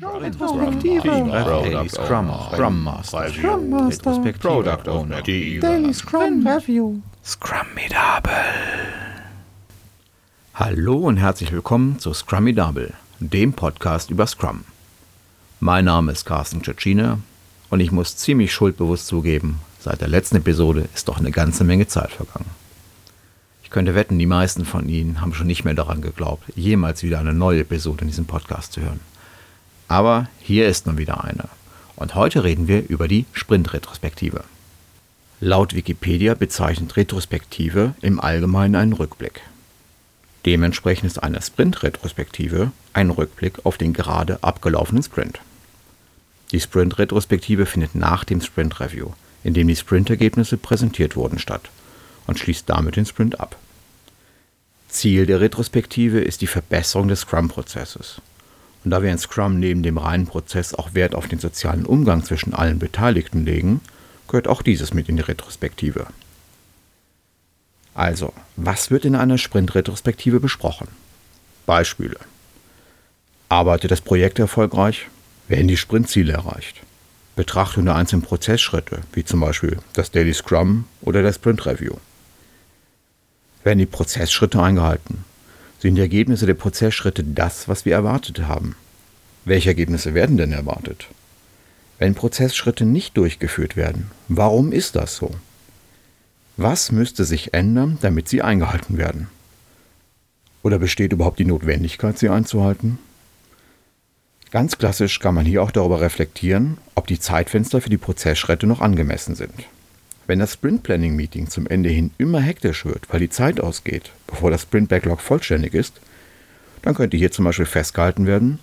Retrospektive. Daily Scrum, Scrum Master, Scrum Master. Retrospektive, Product Owner. Daily Scrum Review. Scrummidable. Hallo und herzlich willkommen zu Scrummidable, dem Podcast über Scrum. Mein Name ist Carsten Tschetschine und ich muss ziemlich schuldbewusst zugeben, seit der letzten Episode ist doch eine ganze Menge Zeit vergangen. Ich könnte wetten, die meisten von Ihnen haben schon nicht mehr daran geglaubt, jemals wieder eine neue Episode in diesem Podcast zu hören. Aber hier ist nun wieder eine. Und heute reden wir über die Sprint-Retrospektive. Laut Wikipedia bezeichnet Retrospektive im Allgemeinen einen Rückblick. Dementsprechend ist eine Sprint-Retrospektive ein Rückblick auf den gerade abgelaufenen Sprint. Die Sprint-Retrospektive findet nach dem Sprint-Review, in dem die Sprint-Ergebnisse präsentiert wurden, statt und schließt damit den Sprint ab. Ziel der Retrospektive ist die Verbesserung des Scrum-Prozesses. Und da wir in Scrum neben dem reinen Prozess auch Wert auf den sozialen Umgang zwischen allen Beteiligten legen, gehört auch dieses mit in die Retrospektive. Also, was wird in einer Sprint-Retrospektive besprochen? Beispiele. Arbeitet das Projekt erfolgreich? Werden die Sprintziele erreicht? Betrachtung der einzelnen Prozessschritte, wie zum Beispiel das Daily Scrum oder der Sprint Review. Werden die Prozessschritte eingehalten? Sind die Ergebnisse der Prozessschritte das, was wir erwartet haben? Welche Ergebnisse werden denn erwartet? Wenn Prozessschritte nicht durchgeführt werden, warum ist das so? Was müsste sich ändern, damit sie eingehalten werden? Oder besteht überhaupt die Notwendigkeit, sie einzuhalten? Ganz klassisch kann man hier auch darüber reflektieren, ob die Zeitfenster für die Prozessschritte noch angemessen sind. Wenn das Sprint Planning Meeting zum Ende hin immer hektisch wird, weil die Zeit ausgeht, bevor das Sprint Backlog vollständig ist, dann könnte hier zum Beispiel festgehalten werden,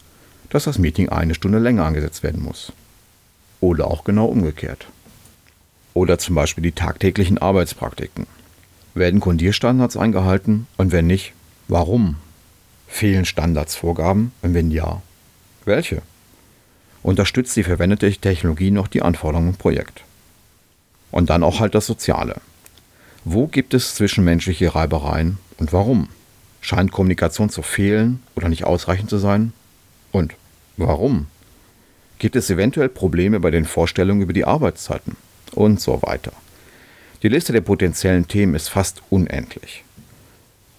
dass das Meeting eine Stunde länger angesetzt werden muss. Oder auch genau umgekehrt. Oder zum Beispiel die tagtäglichen Arbeitspraktiken. Werden Kondierstandards eingehalten und wenn nicht, warum? Fehlen Standardsvorgaben und wenn ja, welche? Unterstützt die verwendete Technologie noch die Anforderungen im Projekt? Und dann auch halt das Soziale. Wo gibt es zwischenmenschliche Reibereien und warum? Scheint Kommunikation zu fehlen oder nicht ausreichend zu sein? Und warum? Gibt es eventuell Probleme bei den Vorstellungen über die Arbeitszeiten? Und so weiter. Die Liste der potenziellen Themen ist fast unendlich.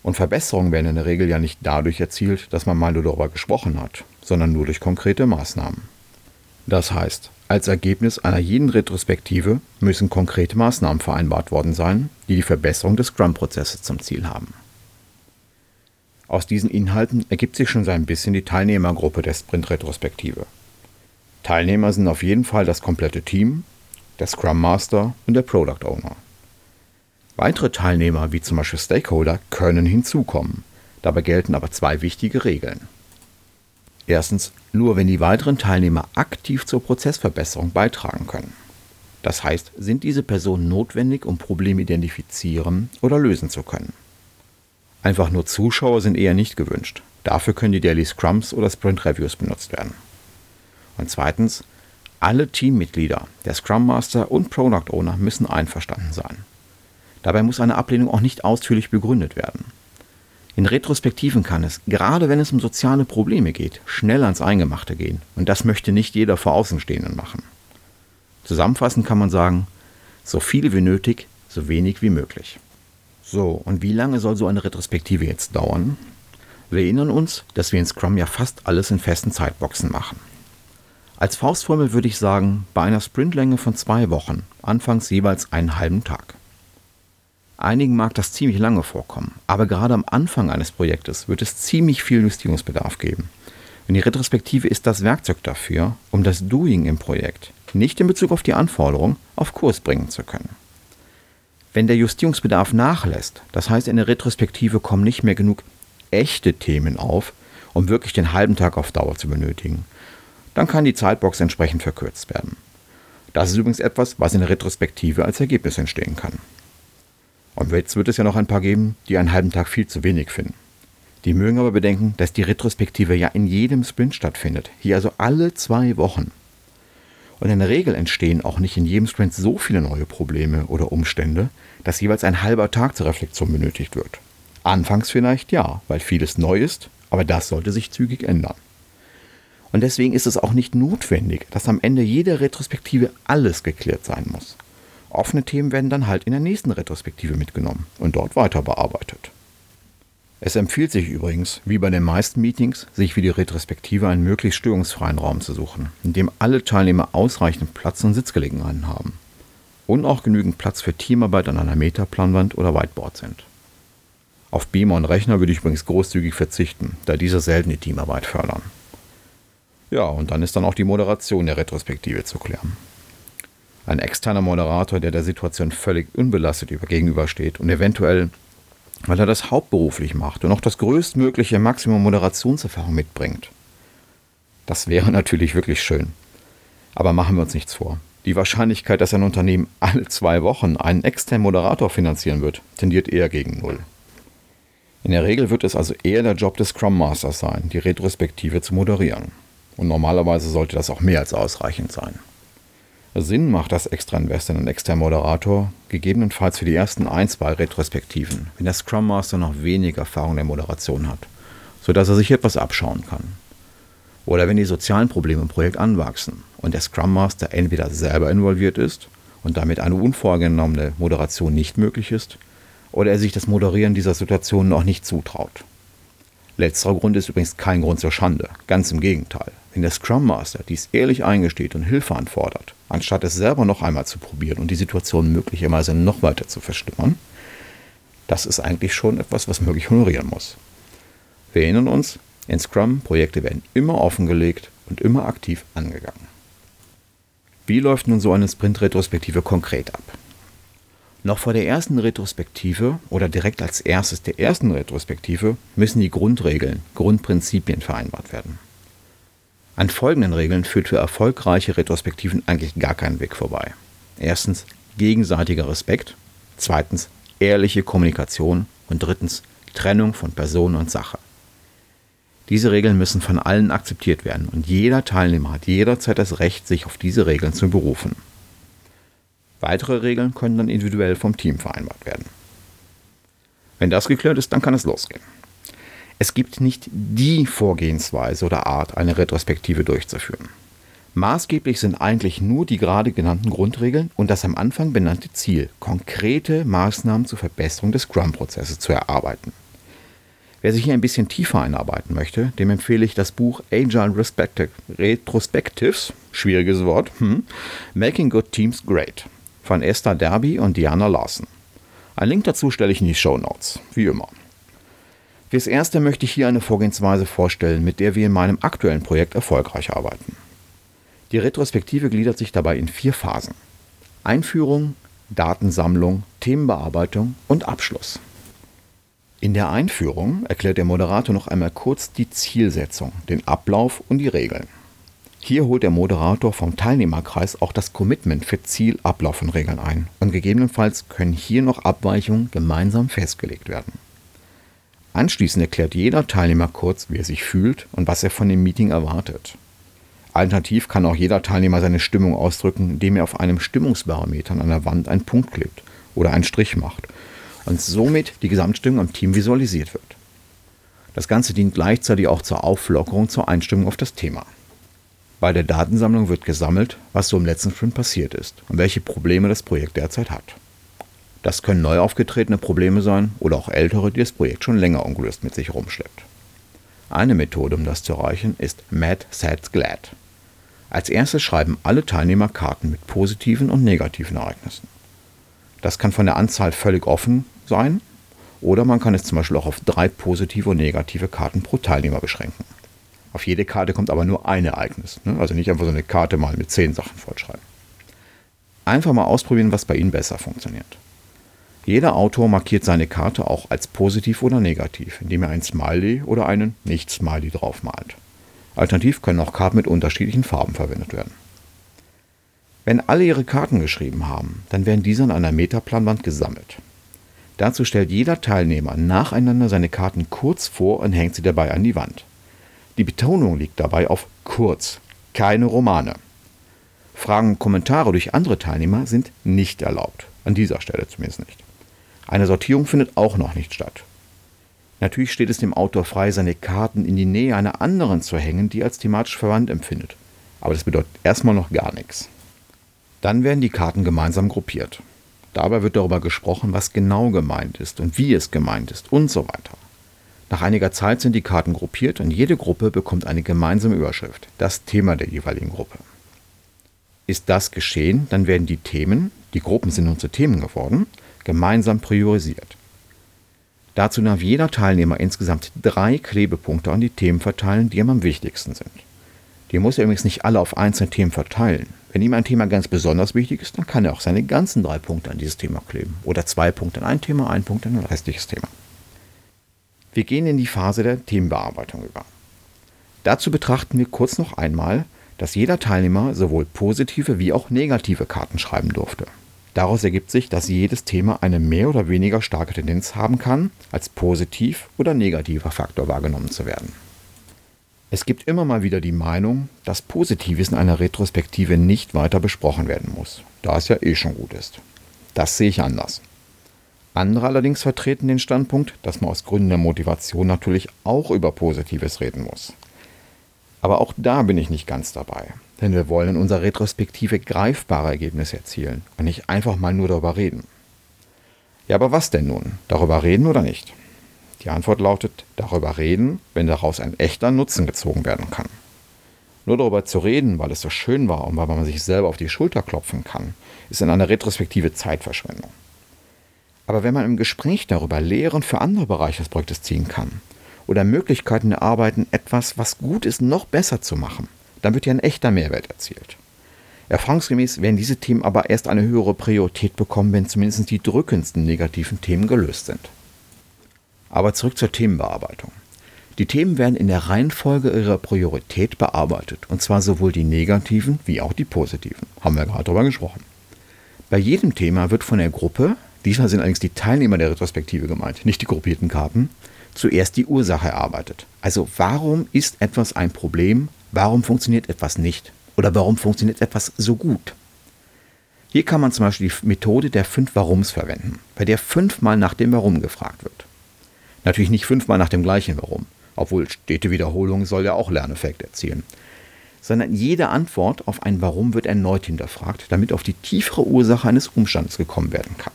Und Verbesserungen werden in der Regel ja nicht dadurch erzielt, dass man mal darüber gesprochen hat, sondern nur durch konkrete Maßnahmen. Das heißt, als Ergebnis einer jeden Retrospektive müssen konkrete Maßnahmen vereinbart worden sein, die die Verbesserung des Scrum-Prozesses zum Ziel haben. Aus diesen Inhalten ergibt sich schon so ein bisschen die Teilnehmergruppe der Sprint-Retrospektive. Teilnehmer sind auf jeden Fall das komplette Team, der Scrum Master und der Product Owner. Weitere Teilnehmer, wie zum Beispiel Stakeholder, können hinzukommen. Dabei gelten aber zwei wichtige Regeln. Erstens, nur wenn die weiteren Teilnehmer aktiv zur Prozessverbesserung beitragen können. Das heißt, sind diese Personen notwendig, um Probleme identifizieren oder lösen zu können. Einfach nur Zuschauer sind eher nicht gewünscht. Dafür können die Daily Scrums oder Sprint Reviews benutzt werden. Und zweitens, alle Teammitglieder, der Scrum Master und Product Owner müssen einverstanden sein. Dabei muss eine Ablehnung auch nicht ausführlich begründet werden. In Retrospektiven kann es, gerade wenn es um soziale Probleme geht, schnell ans Eingemachte gehen. Und das möchte nicht jeder vor Außenstehenden machen. Zusammenfassend kann man sagen, so viel wie nötig, so wenig wie möglich. So, und wie lange soll so eine Retrospektive jetzt dauern? Wir erinnern uns, dass wir in Scrum ja fast alles in festen Zeitboxen machen. Als Faustformel würde ich sagen, bei einer Sprintlänge von zwei Wochen, anfangs jeweils einen halben Tag. Einigen mag das ziemlich lange vorkommen, aber gerade am Anfang eines Projektes wird es ziemlich viel Justierungsbedarf geben. Und die Retrospektive ist das Werkzeug dafür, um das Doing im Projekt, nicht in Bezug auf die Anforderung, auf Kurs bringen zu können. Wenn der Justierungsbedarf nachlässt, das heißt in der Retrospektive kommen nicht mehr genug echte Themen auf, um wirklich den halben Tag auf Dauer zu benötigen, dann kann die Zeitbox entsprechend verkürzt werden. Das ist übrigens etwas, was in der Retrospektive als Ergebnis entstehen kann. Und jetzt wird es ja noch ein paar geben, die einen halben Tag viel zu wenig finden. Die mögen aber bedenken, dass die Retrospektive ja in jedem Sprint stattfindet. Hier also alle zwei Wochen. Und in der Regel entstehen auch nicht in jedem Sprint so viele neue Probleme oder Umstände, dass jeweils ein halber Tag zur Reflexion benötigt wird. Anfangs vielleicht ja, weil vieles neu ist, aber das sollte sich zügig ändern. Und deswegen ist es auch nicht notwendig, dass am Ende jeder Retrospektive alles geklärt sein muss. Offene Themen werden dann halt in der nächsten Retrospektive mitgenommen und dort weiter bearbeitet. Es empfiehlt sich übrigens, wie bei den meisten Meetings, sich für die Retrospektive einen möglichst störungsfreien Raum zu suchen, in dem alle Teilnehmer ausreichend Platz und Sitzgelegenheiten haben. Und auch genügend Platz für Teamarbeit an einer Metaplanwand oder Whiteboard sind. Auf Beamer und Rechner würde ich übrigens großzügig verzichten, da diese selten die Teamarbeit fördern. Ja, und dann ist dann auch die Moderation der Retrospektive zu klären. Ein externer Moderator, der der Situation völlig unbelastet gegenübersteht und eventuell, weil er das hauptberuflich macht und auch das größtmögliche Maximum Moderationserfahrung mitbringt. Das wäre natürlich wirklich schön. Aber machen wir uns nichts vor. Die Wahrscheinlichkeit, dass ein Unternehmen alle zwei Wochen einen externen Moderator finanzieren wird, tendiert eher gegen Null. In der Regel wird es also eher der Job des Scrum Masters sein, die Retrospektive zu moderieren. Und normalerweise sollte das auch mehr als ausreichend sein. Sinn macht das extra Invest in einen externen Moderator, gegebenenfalls für die ersten ein, zwei Retrospektiven, wenn der Scrum Master noch wenig Erfahrung der Moderation hat, sodass er sich etwas abschauen kann. Oder wenn die sozialen Probleme im Projekt anwachsen und der Scrum Master entweder selber involviert ist und damit eine unvorgenommene Moderation nicht möglich ist, oder er sich das Moderieren dieser Situation noch nicht zutraut. Letzterer Grund ist übrigens kein Grund zur Schande, ganz im Gegenteil. Wenn der Scrum Master dies ehrlich eingesteht und Hilfe anfordert, anstatt es selber noch einmal zu probieren und die Situation möglicherweise noch weiter zu verschlimmern, das ist eigentlich schon etwas, was möglich honorieren muss. Wir erinnern uns, in Scrum Projekte werden immer offengelegt und immer aktiv angegangen. Wie läuft nun so eine Sprint-Retrospektive konkret ab? Noch vor der ersten Retrospektive oder direkt als erstes der ersten Retrospektive müssen die Grundregeln, Grundprinzipien vereinbart werden. An folgenden Regeln führt für erfolgreiche Retrospektiven eigentlich gar kein Weg vorbei. Erstens gegenseitiger Respekt, zweitens ehrliche Kommunikation und drittens Trennung von Person und Sache. Diese Regeln müssen von allen akzeptiert werden und jeder Teilnehmer hat jederzeit das Recht, sich auf diese Regeln zu berufen. Weitere Regeln können dann individuell vom Team vereinbart werden. Wenn das geklärt ist, dann kann es losgehen. Es gibt nicht die Vorgehensweise oder Art, eine Retrospektive durchzuführen. Maßgeblich sind eigentlich nur die gerade genannten Grundregeln und das am Anfang benannte Ziel, konkrete Maßnahmen zur Verbesserung des Scrum-Prozesses zu erarbeiten. Wer sich hier ein bisschen tiefer einarbeiten möchte, dem empfehle ich das Buch Agile Retrospectives, schwieriges Wort, hm, Making Good Teams Great von Esther Derby und Diana Larsen. Ein Link dazu stelle ich in die Show Notes, wie immer. Fürs Erste möchte ich hier eine Vorgehensweise vorstellen, mit der wir in meinem aktuellen Projekt erfolgreich arbeiten. Die Retrospektive gliedert sich dabei in vier Phasen. Einführung, Datensammlung, Themenbearbeitung und Abschluss. In der Einführung erklärt der Moderator noch einmal kurz die Zielsetzung, den Ablauf und die Regeln. Hier holt der Moderator vom Teilnehmerkreis auch das Commitment für Ziel, Ablauf und Regeln ein und gegebenenfalls können hier noch Abweichungen gemeinsam festgelegt werden. Anschließend erklärt jeder Teilnehmer kurz, wie er sich fühlt und was er von dem Meeting erwartet. Alternativ kann auch jeder Teilnehmer seine Stimmung ausdrücken, indem er auf einem Stimmungsbarometer an der Wand einen Punkt klebt oder einen Strich macht und somit die Gesamtstimmung am Team visualisiert wird. Das Ganze dient gleichzeitig auch zur Auflockerung zur Einstimmung auf das Thema. Bei der Datensammlung wird gesammelt, was so im letzten Sprint passiert ist und welche Probleme das Projekt derzeit hat. Das können neu aufgetretene Probleme sein oder auch ältere, die das Projekt schon länger ungelöst mit sich herumschleppt. Eine Methode, um das zu erreichen, ist Mad, Sad, Glad. Als erstes schreiben alle Teilnehmer Karten mit positiven und negativen Ereignissen. Das kann von der Anzahl völlig offen sein oder man kann es zum Beispiel auch auf drei positive und negative Karten pro Teilnehmer beschränken. Auf jede Karte kommt aber nur ein Ereignis. Ne? Also nicht einfach so eine Karte mal mit zehn Sachen vollschreiben. Einfach mal ausprobieren, was bei Ihnen besser funktioniert. Jeder Autor markiert seine Karte auch als positiv oder negativ, indem er ein Smiley oder einen Nicht-Smiley draufmalt. Alternativ können auch Karten mit unterschiedlichen Farben verwendet werden. Wenn alle ihre Karten geschrieben haben, dann werden diese an einer Metaplanwand gesammelt. Dazu stellt jeder Teilnehmer nacheinander seine Karten kurz vor und hängt sie dabei an die Wand. Die Betonung liegt dabei auf kurz, keine Romane. Fragen und Kommentare durch andere Teilnehmer sind nicht erlaubt, an dieser Stelle zumindest nicht. Eine Sortierung findet auch noch nicht statt. Natürlich steht es dem Autor frei, seine Karten in die Nähe einer anderen zu hängen, die als thematisch verwandt empfindet. Aber das bedeutet erstmal noch gar nichts. Dann werden die Karten gemeinsam gruppiert. Dabei wird darüber gesprochen, was genau gemeint ist und wie es gemeint ist und so weiter. Nach einiger Zeit sind die Karten gruppiert und jede Gruppe bekommt eine gemeinsame Überschrift, das Thema der jeweiligen Gruppe. Ist das geschehen, dann werden die Themen, die Gruppen sind nun zu Themen geworden, gemeinsam priorisiert. Dazu darf jeder Teilnehmer insgesamt drei Klebepunkte an die Themen verteilen, die ihm am wichtigsten sind. Die muss er übrigens nicht alle auf einzelne Themen verteilen. Wenn ihm ein Thema ganz besonders wichtig ist, dann kann er auch seine ganzen drei Punkte an dieses Thema kleben. Oder zwei Punkte an ein Thema, ein Punkt an ein restliches Thema. Wir gehen in die Phase der Themenbearbeitung über. Dazu betrachten wir kurz noch einmal, dass jeder Teilnehmer sowohl positive wie auch negative Karten schreiben durfte. Daraus ergibt sich, dass jedes Thema eine mehr oder weniger starke Tendenz haben kann, als positiv oder negativer Faktor wahrgenommen zu werden. Es gibt immer mal wieder die Meinung, dass Positives in einer Retrospektive nicht weiter besprochen werden muss, da es ja eh schon gut ist. Das sehe ich anders. Andere allerdings vertreten den Standpunkt, dass man aus Gründen der Motivation natürlich auch über Positives reden muss. Aber auch da bin ich nicht ganz dabei, denn wir wollen in unserer Retrospektive greifbare Ergebnisse erzielen und nicht einfach mal nur darüber reden. Ja, aber was denn nun? Darüber reden oder nicht? Die Antwort lautet, darüber reden, wenn daraus ein echter Nutzen gezogen werden kann. Nur darüber zu reden, weil es so schön war und weil man sich selber auf die Schulter klopfen kann, ist in einer Retrospektive Zeitverschwendung. Aber wenn man im Gespräch darüber Lehren für andere Bereiche des Projektes ziehen kann oder Möglichkeiten erarbeiten, etwas, was gut ist, noch besser zu machen, dann wird ja ein echter Mehrwert erzielt. Erfahrungsgemäß werden diese Themen aber erst eine höhere Priorität bekommen, wenn zumindest die drückendsten negativen Themen gelöst sind. Aber zurück zur Themenbearbeitung. Die Themen werden in der Reihenfolge ihrer Priorität bearbeitet, und zwar sowohl die negativen wie auch die positiven. Haben wir gerade darüber gesprochen. Bei jedem Thema wird von der Gruppe, diesmal sind allerdings die Teilnehmer der Retrospektive gemeint, nicht die gruppierten Karten, zuerst die Ursache erarbeitet. Also warum ist etwas ein Problem, warum funktioniert etwas nicht oder warum funktioniert etwas so gut. Hier kann man zum Beispiel die Methode der fünf Warums verwenden, bei der fünfmal nach dem Warum gefragt wird. Natürlich nicht fünfmal nach dem gleichen Warum, obwohl stete Wiederholung soll ja auch Lerneffekt erzielen. Sondern jede Antwort auf ein Warum wird erneut hinterfragt, damit auf die tiefere Ursache eines Umstandes gekommen werden kann.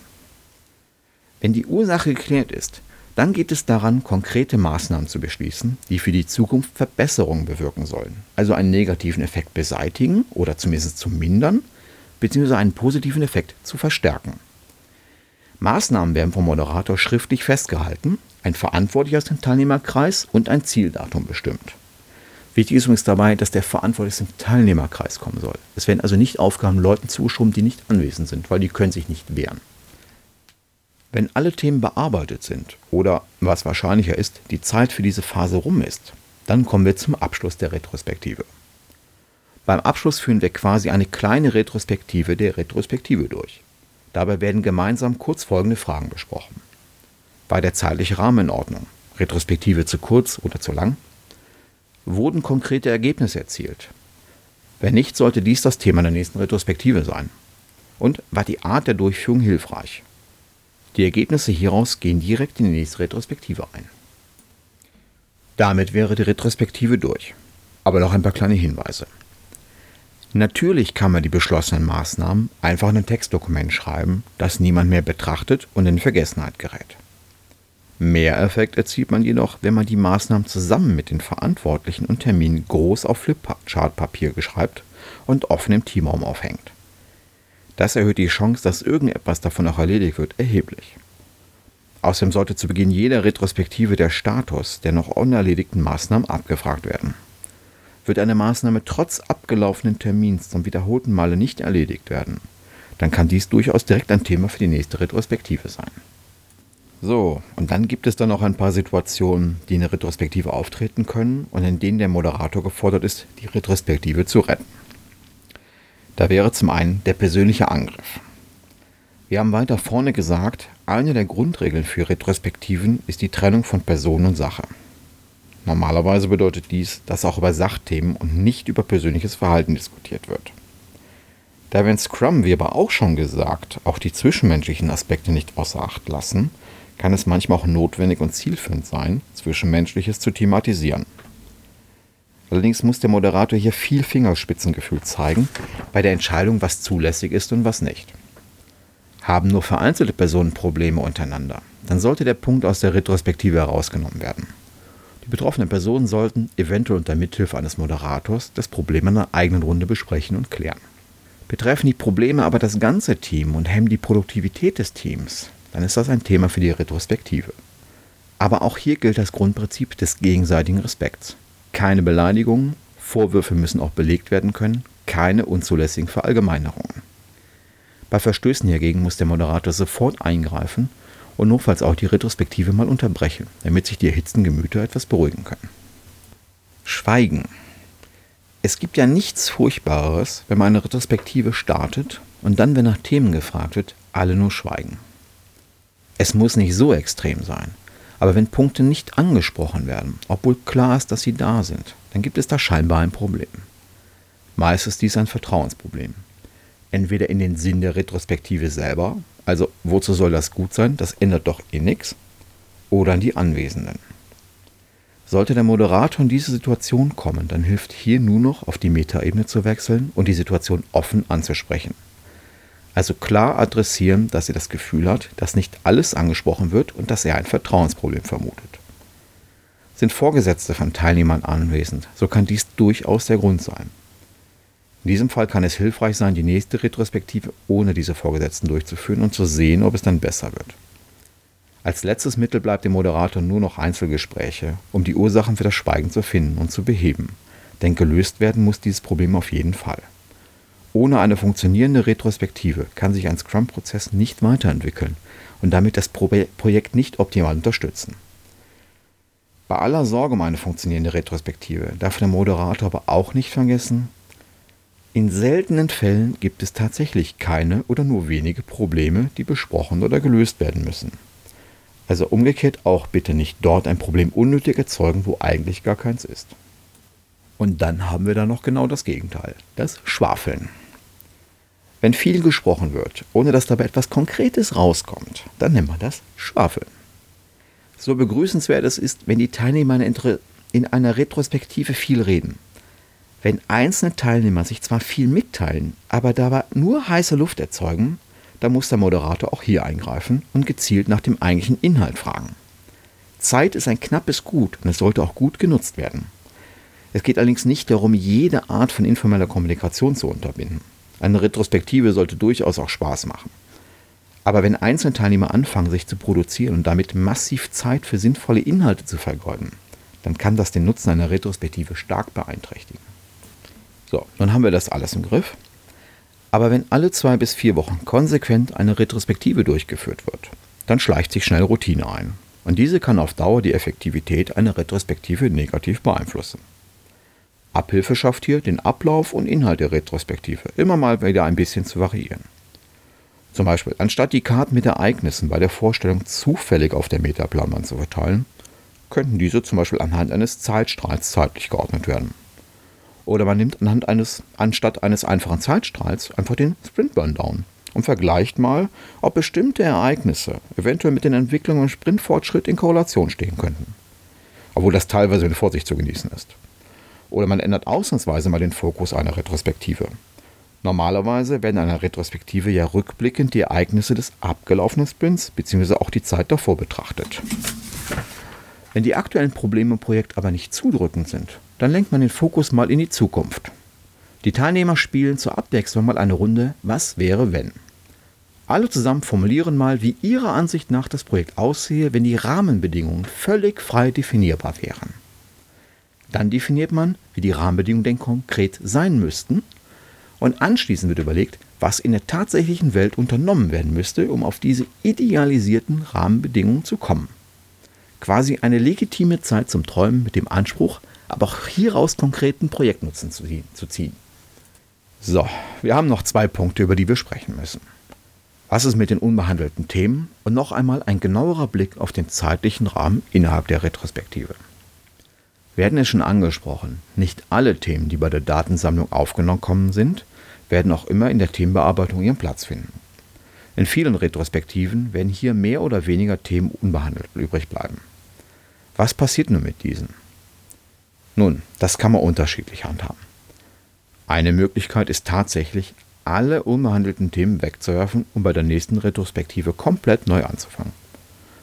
Wenn die Ursache geklärt ist, dann geht es daran, konkrete Maßnahmen zu beschließen, die für die Zukunft Verbesserungen bewirken sollen. Also einen negativen Effekt beseitigen oder zumindest zu mindern, beziehungsweise einen positiven Effekt zu verstärken. Maßnahmen werden vom Moderator schriftlich festgehalten ein Verantwortlicher aus dem Teilnehmerkreis und ein Zieldatum bestimmt. Wichtig ist übrigens dabei, dass der Verantwortliche aus dem Teilnehmerkreis kommen soll. Es werden also nicht Aufgaben Leuten zugeschoben, die nicht anwesend sind, weil die können sich nicht wehren. Wenn alle Themen bearbeitet sind oder, was wahrscheinlicher ist, die Zeit für diese Phase rum ist, dann kommen wir zum Abschluss der Retrospektive. Beim Abschluss führen wir quasi eine kleine Retrospektive der Retrospektive durch. Dabei werden gemeinsam kurz folgende Fragen besprochen. War der zeitliche Rahmen in Ordnung? Retrospektive zu kurz oder zu lang? Wurden konkrete Ergebnisse erzielt? Wenn nicht, sollte dies das Thema der nächsten Retrospektive sein. Und war die Art der Durchführung hilfreich? Die Ergebnisse hieraus gehen direkt in die nächste Retrospektive ein. Damit wäre die Retrospektive durch. Aber noch ein paar kleine Hinweise. Natürlich kann man die beschlossenen Maßnahmen einfach in ein Textdokument schreiben, das niemand mehr betrachtet und in Vergessenheit gerät. Mehr Effekt erzielt man jedoch, wenn man die Maßnahmen zusammen mit den Verantwortlichen und Terminen groß auf Flipchartpapier geschreibt und offen im Teamraum aufhängt. Das erhöht die Chance, dass irgendetwas davon auch erledigt wird, erheblich. Außerdem sollte zu Beginn jeder Retrospektive der Status der noch unerledigten Maßnahmen abgefragt werden. Wird eine Maßnahme trotz abgelaufenen Termins zum wiederholten Male nicht erledigt werden, dann kann dies durchaus direkt ein Thema für die nächste Retrospektive sein. So, und dann gibt es dann noch ein paar Situationen, die in der Retrospektive auftreten können und in denen der Moderator gefordert ist, die Retrospektive zu retten. Da wäre zum einen der persönliche Angriff. Wir haben weiter vorne gesagt, eine der Grundregeln für Retrospektiven ist die Trennung von Person und Sache. Normalerweise bedeutet dies, dass auch über Sachthemen und nicht über persönliches Verhalten diskutiert wird. Da wir in Scrum, wie aber auch schon gesagt, auch die zwischenmenschlichen Aspekte nicht außer Acht lassen, kann es manchmal auch notwendig und zielführend sein, Zwischenmenschliches zu thematisieren. Allerdings muss der Moderator hier viel Fingerspitzengefühl zeigen bei der Entscheidung, was zulässig ist und was nicht. Haben nur vereinzelte Personen Probleme untereinander, dann sollte der Punkt aus der Retrospektive herausgenommen werden. Die betroffenen Personen sollten eventuell unter Mithilfe eines Moderators das Problem in einer eigenen Runde besprechen und klären. Betreffen die Probleme aber das ganze Team und hemmen die Produktivität des Teams, dann ist das ein Thema für die Retrospektive. Aber auch hier gilt das Grundprinzip des gegenseitigen Respekts. Keine Beleidigungen, Vorwürfe müssen auch belegt werden können, keine unzulässigen Verallgemeinerungen. Bei Verstößen hingegen muss der Moderator sofort eingreifen und notfalls auch die Retrospektive mal unterbrechen, damit sich die erhitzten Gemüter etwas beruhigen können. Schweigen. Es gibt ja nichts Furchtbareres, wenn man eine Retrospektive startet und dann, wenn nach Themen gefragt wird, alle nur schweigen. Es muss nicht so extrem sein, aber wenn Punkte nicht angesprochen werden, obwohl klar ist, dass sie da sind, dann gibt es da scheinbar ein Problem. Meist ist dies ein Vertrauensproblem. Entweder in den Sinn der Retrospektive selber, also wozu soll das gut sein, das ändert doch eh nichts, oder an die Anwesenden. Sollte der Moderator in diese Situation kommen, dann hilft hier nur noch auf die Metaebene zu wechseln und die Situation offen anzusprechen. Also klar adressieren, dass er das Gefühl hat, dass nicht alles angesprochen wird und dass er ein Vertrauensproblem vermutet. Sind Vorgesetzte von Teilnehmern anwesend, so kann dies durchaus der Grund sein. In diesem Fall kann es hilfreich sein, die nächste Retrospektive ohne diese Vorgesetzten durchzuführen und zu sehen, ob es dann besser wird. Als letztes Mittel bleibt dem Moderator nur noch Einzelgespräche, um die Ursachen für das Schweigen zu finden und zu beheben. Denn gelöst werden muss dieses Problem auf jeden Fall. Ohne eine funktionierende Retrospektive kann sich ein Scrum-Prozess nicht weiterentwickeln und damit das Projekt nicht optimal unterstützen. Bei aller Sorge um eine funktionierende Retrospektive darf der Moderator aber auch nicht vergessen, in seltenen Fällen gibt es tatsächlich keine oder nur wenige Probleme, die besprochen oder gelöst werden müssen. Also umgekehrt auch bitte nicht dort ein Problem unnötig erzeugen, wo eigentlich gar keins ist. Und dann haben wir da noch genau das Gegenteil, das Schwafeln. Wenn viel gesprochen wird, ohne dass dabei etwas Konkretes rauskommt, dann nennt man das Schwafeln. So begrüßenswert es ist, wenn die Teilnehmer in einer Retrospektive viel reden. Wenn einzelne Teilnehmer sich zwar viel mitteilen, aber dabei nur heiße Luft erzeugen, dann muss der Moderator auch hier eingreifen und gezielt nach dem eigentlichen Inhalt fragen. Zeit ist ein knappes Gut und es sollte auch gut genutzt werden. Es geht allerdings nicht darum, jede Art von informeller Kommunikation zu unterbinden. Eine Retrospektive sollte durchaus auch Spaß machen. Aber wenn einzelne Teilnehmer anfangen, sich zu produzieren und damit massiv Zeit für sinnvolle Inhalte zu vergeuden, dann kann das den Nutzen einer Retrospektive stark beeinträchtigen. So, nun haben wir das alles im Griff. Aber wenn alle zwei bis vier Wochen konsequent eine Retrospektive durchgeführt wird, dann schleicht sich schnell Routine ein. Und diese kann auf Dauer die Effektivität einer Retrospektive negativ beeinflussen. Abhilfe schafft hier, den Ablauf und Inhalt der Retrospektive immer mal wieder ein bisschen zu variieren. Zum Beispiel, anstatt die Karten mit Ereignissen bei der Vorstellung zufällig auf der Metaplanwand zu verteilen, könnten diese zum Beispiel anhand eines Zeitstrahls zeitlich geordnet werden. Oder man nimmt anhand eines, anstatt eines einfachen Zeitstrahls einfach den Sprint Burndown und vergleicht mal, ob bestimmte Ereignisse eventuell mit den Entwicklungen im Sprintfortschritt in Korrelation stehen könnten. Obwohl das teilweise mit Vorsicht zu genießen ist. Oder man ändert ausnahmsweise mal den Fokus einer Retrospektive. Normalerweise werden in einer Retrospektive ja rückblickend die Ereignisse des abgelaufenen Sprints bzw. auch die Zeit davor betrachtet. Wenn die aktuellen Probleme im Projekt aber nicht zudrückend sind, dann lenkt man den Fokus mal in die Zukunft. Die Teilnehmer spielen zur Abwechslung mal eine Runde Was wäre wenn? Alle zusammen formulieren mal, wie ihrer Ansicht nach das Projekt aussehe, wenn die Rahmenbedingungen völlig frei definierbar wären. Dann definiert man, wie die Rahmenbedingungen denn konkret sein müssten. Und anschließend wird überlegt, was in der tatsächlichen Welt unternommen werden müsste, um auf diese idealisierten Rahmenbedingungen zu kommen. Quasi eine legitime Zeit zum Träumen mit dem Anspruch, aber auch hieraus konkreten Projektnutzen zu ziehen. So, wir haben noch zwei Punkte, über die wir sprechen müssen. Was ist mit den unbehandelten Themen? Und noch einmal ein genauerer Blick auf den zeitlichen Rahmen innerhalb der Retrospektive. Wir hatten es schon angesprochen, nicht alle Themen, die bei der Datensammlung aufgenommen sind, werden auch immer in der Themenbearbeitung ihren Platz finden. In vielen Retrospektiven werden hier mehr oder weniger Themen unbehandelt übrig bleiben. Was passiert nun mit diesen? Nun, das kann man unterschiedlich handhaben. Eine Möglichkeit ist tatsächlich, alle unbehandelten Themen wegzuwerfen und bei der nächsten Retrospektive komplett neu anzufangen.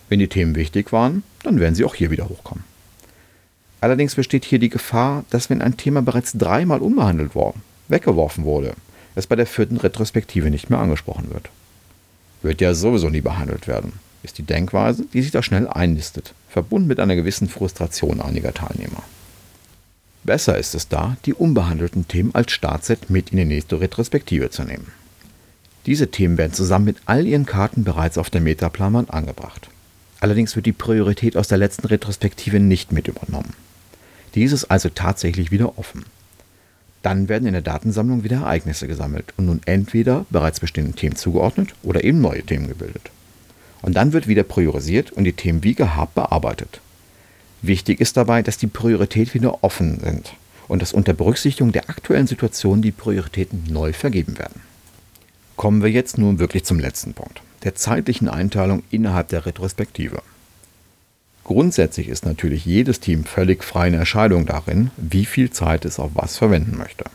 Wenn die Themen wichtig waren, dann werden sie auch hier wieder hochkommen. Allerdings besteht hier die Gefahr, dass wenn ein Thema bereits dreimal unbehandelt worden, weggeworfen wurde, es bei der vierten Retrospektive nicht mehr angesprochen wird. Wird ja sowieso nie behandelt werden, ist die Denkweise, die sich da schnell einnistet, verbunden mit einer gewissen Frustration einiger Teilnehmer. Besser ist es da, die unbehandelten Themen als Startset mit in die nächste Retrospektive zu nehmen. Diese Themen werden zusammen mit all ihren Karten bereits auf der Metaplanwand angebracht. Allerdings wird die Priorität aus der letzten Retrospektive nicht mit übernommen. Dies ist also tatsächlich wieder offen. Dann werden in der Datensammlung wieder Ereignisse gesammelt und nun entweder bereits bestehenden Themen zugeordnet oder eben neue Themen gebildet. Und dann wird wieder priorisiert und die Themen wie gehabt bearbeitet. Wichtig ist dabei, dass die Prioritäten wieder offen sind und dass unter Berücksichtigung der aktuellen Situation die Prioritäten neu vergeben werden. Kommen wir jetzt nun wirklich zum letzten Punkt, der zeitlichen Einteilung innerhalb der Retrospektive. Grundsätzlich ist natürlich jedes Team völlig frei eine Entscheidung darin, wie viel Zeit es auf was verwenden möchte.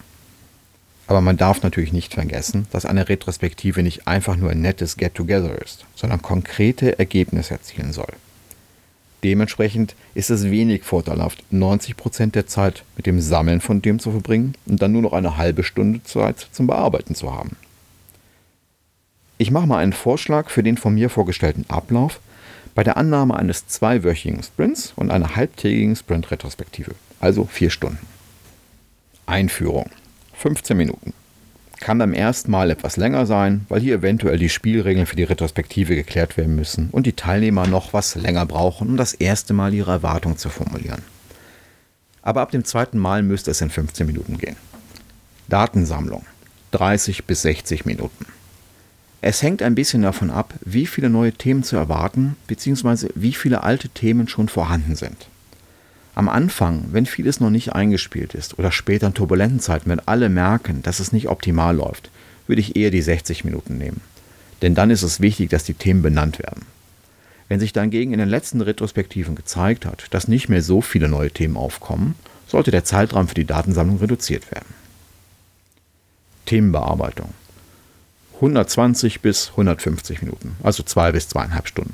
Aber man darf natürlich nicht vergessen, dass eine Retrospektive nicht einfach nur ein nettes Get-Together ist, sondern konkrete Ergebnisse erzielen soll. Dementsprechend ist es wenig vorteilhaft, 90% der Zeit mit dem Sammeln von dem zu verbringen und dann nur noch eine halbe Stunde Zeit zum Bearbeiten zu haben. Ich mache mal einen Vorschlag für den von mir vorgestellten Ablauf bei der Annahme eines zweiwöchigen Sprints und einer halbtägigen Sprint-Retrospektive, also vier Stunden. Einführung 15 Minuten. Kann beim ersten Mal etwas länger sein, weil hier eventuell die Spielregeln für die Retrospektive geklärt werden müssen und die Teilnehmer noch was länger brauchen, um das erste Mal ihre Erwartungen zu formulieren. Aber ab dem zweiten Mal müsste es in 15 Minuten gehen. Datensammlung 30 bis 60 Minuten. Es hängt ein bisschen davon ab, wie viele neue Themen zu erwarten bzw. wie viele alte Themen schon vorhanden sind. Am Anfang, wenn vieles noch nicht eingespielt ist oder später in turbulenten Zeiten, wenn alle merken, dass es nicht optimal läuft, würde ich eher die 60 Minuten nehmen. Denn dann ist es wichtig, dass die Themen benannt werden. Wenn sich dagegen in den letzten Retrospektiven gezeigt hat, dass nicht mehr so viele neue Themen aufkommen, sollte der Zeitraum für die Datensammlung reduziert werden. Themenbearbeitung 120 bis 150 Minuten, also zwei bis zweieinhalb Stunden.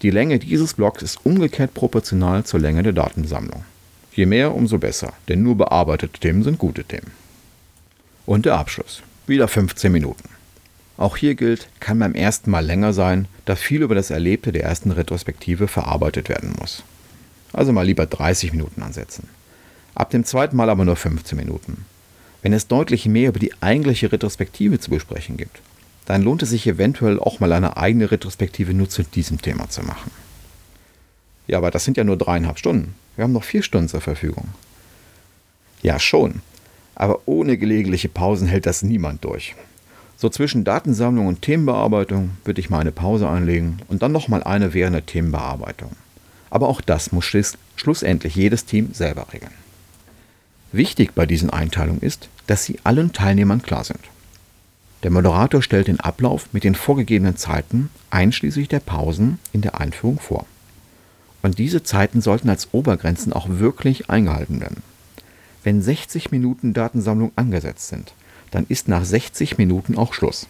Die Länge dieses Blocks ist umgekehrt proportional zur Länge der Datensammlung. Je mehr, umso besser, denn nur bearbeitete Themen sind gute Themen. Und der Abschluss. Wieder 15 Minuten. Auch hier gilt, kann beim ersten Mal länger sein, da viel über das Erlebte der ersten Retrospektive verarbeitet werden muss. Also mal lieber 30 Minuten ansetzen. Ab dem zweiten Mal aber nur 15 Minuten. Wenn es deutlich mehr über die eigentliche Retrospektive zu besprechen gibt, dann lohnt es sich eventuell auch mal eine eigene Retrospektive nur zu diesem Thema zu machen. Ja, aber das sind ja nur dreieinhalb Stunden. Wir haben noch vier Stunden zur Verfügung. Ja, schon. Aber ohne gelegentliche Pausen hält das niemand durch. So zwischen Datensammlung und Themenbearbeitung würde ich mal eine Pause einlegen und dann nochmal eine während der Themenbearbeitung. Aber auch das muss schlussendlich jedes Team selber regeln. Wichtig bei diesen Einteilungen ist, dass sie allen Teilnehmern klar sind. Der Moderator stellt den Ablauf mit den vorgegebenen Zeiten einschließlich der Pausen in der Einführung vor. Und diese Zeiten sollten als Obergrenzen auch wirklich eingehalten werden. Wenn 60 Minuten Datensammlung angesetzt sind, dann ist nach 60 Minuten auch Schluss.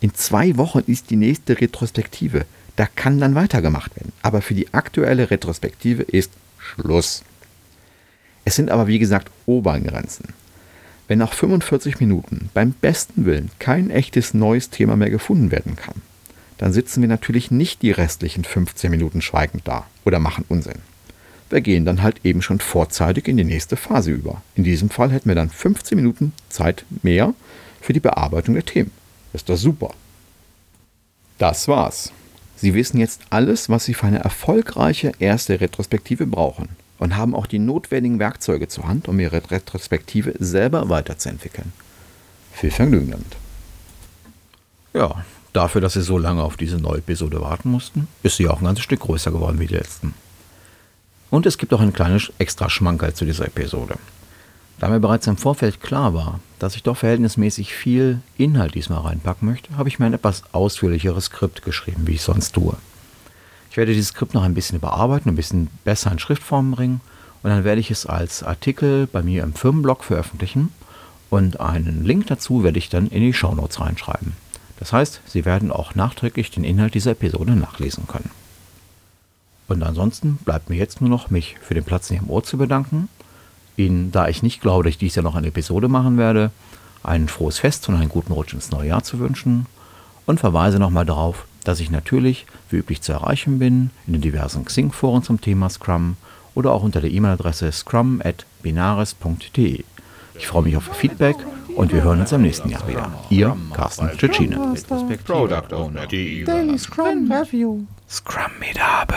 In zwei Wochen ist die nächste Retrospektive. Da kann dann weitergemacht werden. Aber für die aktuelle Retrospektive ist Schluss. Es sind aber wie gesagt Obergrenzen. Wenn nach 45 Minuten beim besten Willen kein echtes neues Thema mehr gefunden werden kann, dann sitzen wir natürlich nicht die restlichen 15 Minuten schweigend da oder machen Unsinn. Wir gehen dann halt eben schon vorzeitig in die nächste Phase über. In diesem Fall hätten wir dann 15 Minuten Zeit mehr für die Bearbeitung der Themen. Ist doch super. Das war's. Sie wissen jetzt alles, was Sie für eine erfolgreiche erste Retrospektive brauchen und haben auch die notwendigen Werkzeuge zur Hand, um ihre Retrospektive selber weiterzuentwickeln. Viel Vergnügen damit. Ja, dafür, dass Sie so lange auf diese neue Episode warten mussten, ist sie auch ein ganzes Stück größer geworden wie die letzten. Und es gibt auch ein kleines extra Schmankerl zu dieser Episode. Da mir bereits im Vorfeld klar war, dass ich doch verhältnismäßig viel Inhalt diesmal reinpacken möchte, habe ich mir ein etwas ausführlicheres Skript geschrieben, wie ich sonst tue. Ich werde dieses Skript noch ein bisschen überarbeiten, ein bisschen besser in Schriftform bringen und dann werde ich es als Artikel bei mir im Firmenblog veröffentlichen und einen Link dazu werde ich dann in die Shownotes reinschreiben. Das heißt, Sie werden auch nachträglich den Inhalt dieser Episode nachlesen können. Und ansonsten bleibt mir jetzt nur noch, mich für den Platz in Ihrem Ohr zu bedanken. Ihnen, da ich nicht glaube, dass ich dies Jahr noch eine Episode machen werde, ein frohes Fest und einen guten Rutsch ins neue Jahr zu wünschen und verweise nochmal darauf, dass ich natürlich wie üblich zu erreichen bin in den diversen Xing-Foren zum Thema Scrum oder auch unter der E-Mail-Adresse scrum.binaris.de. Ich freue mich auf Ihr Feedback und wir hören uns am nächsten Jahr wieder. Ihr Carsten Tschetschine. Product Owner. Daily Scrum Review. Scrum Medabel.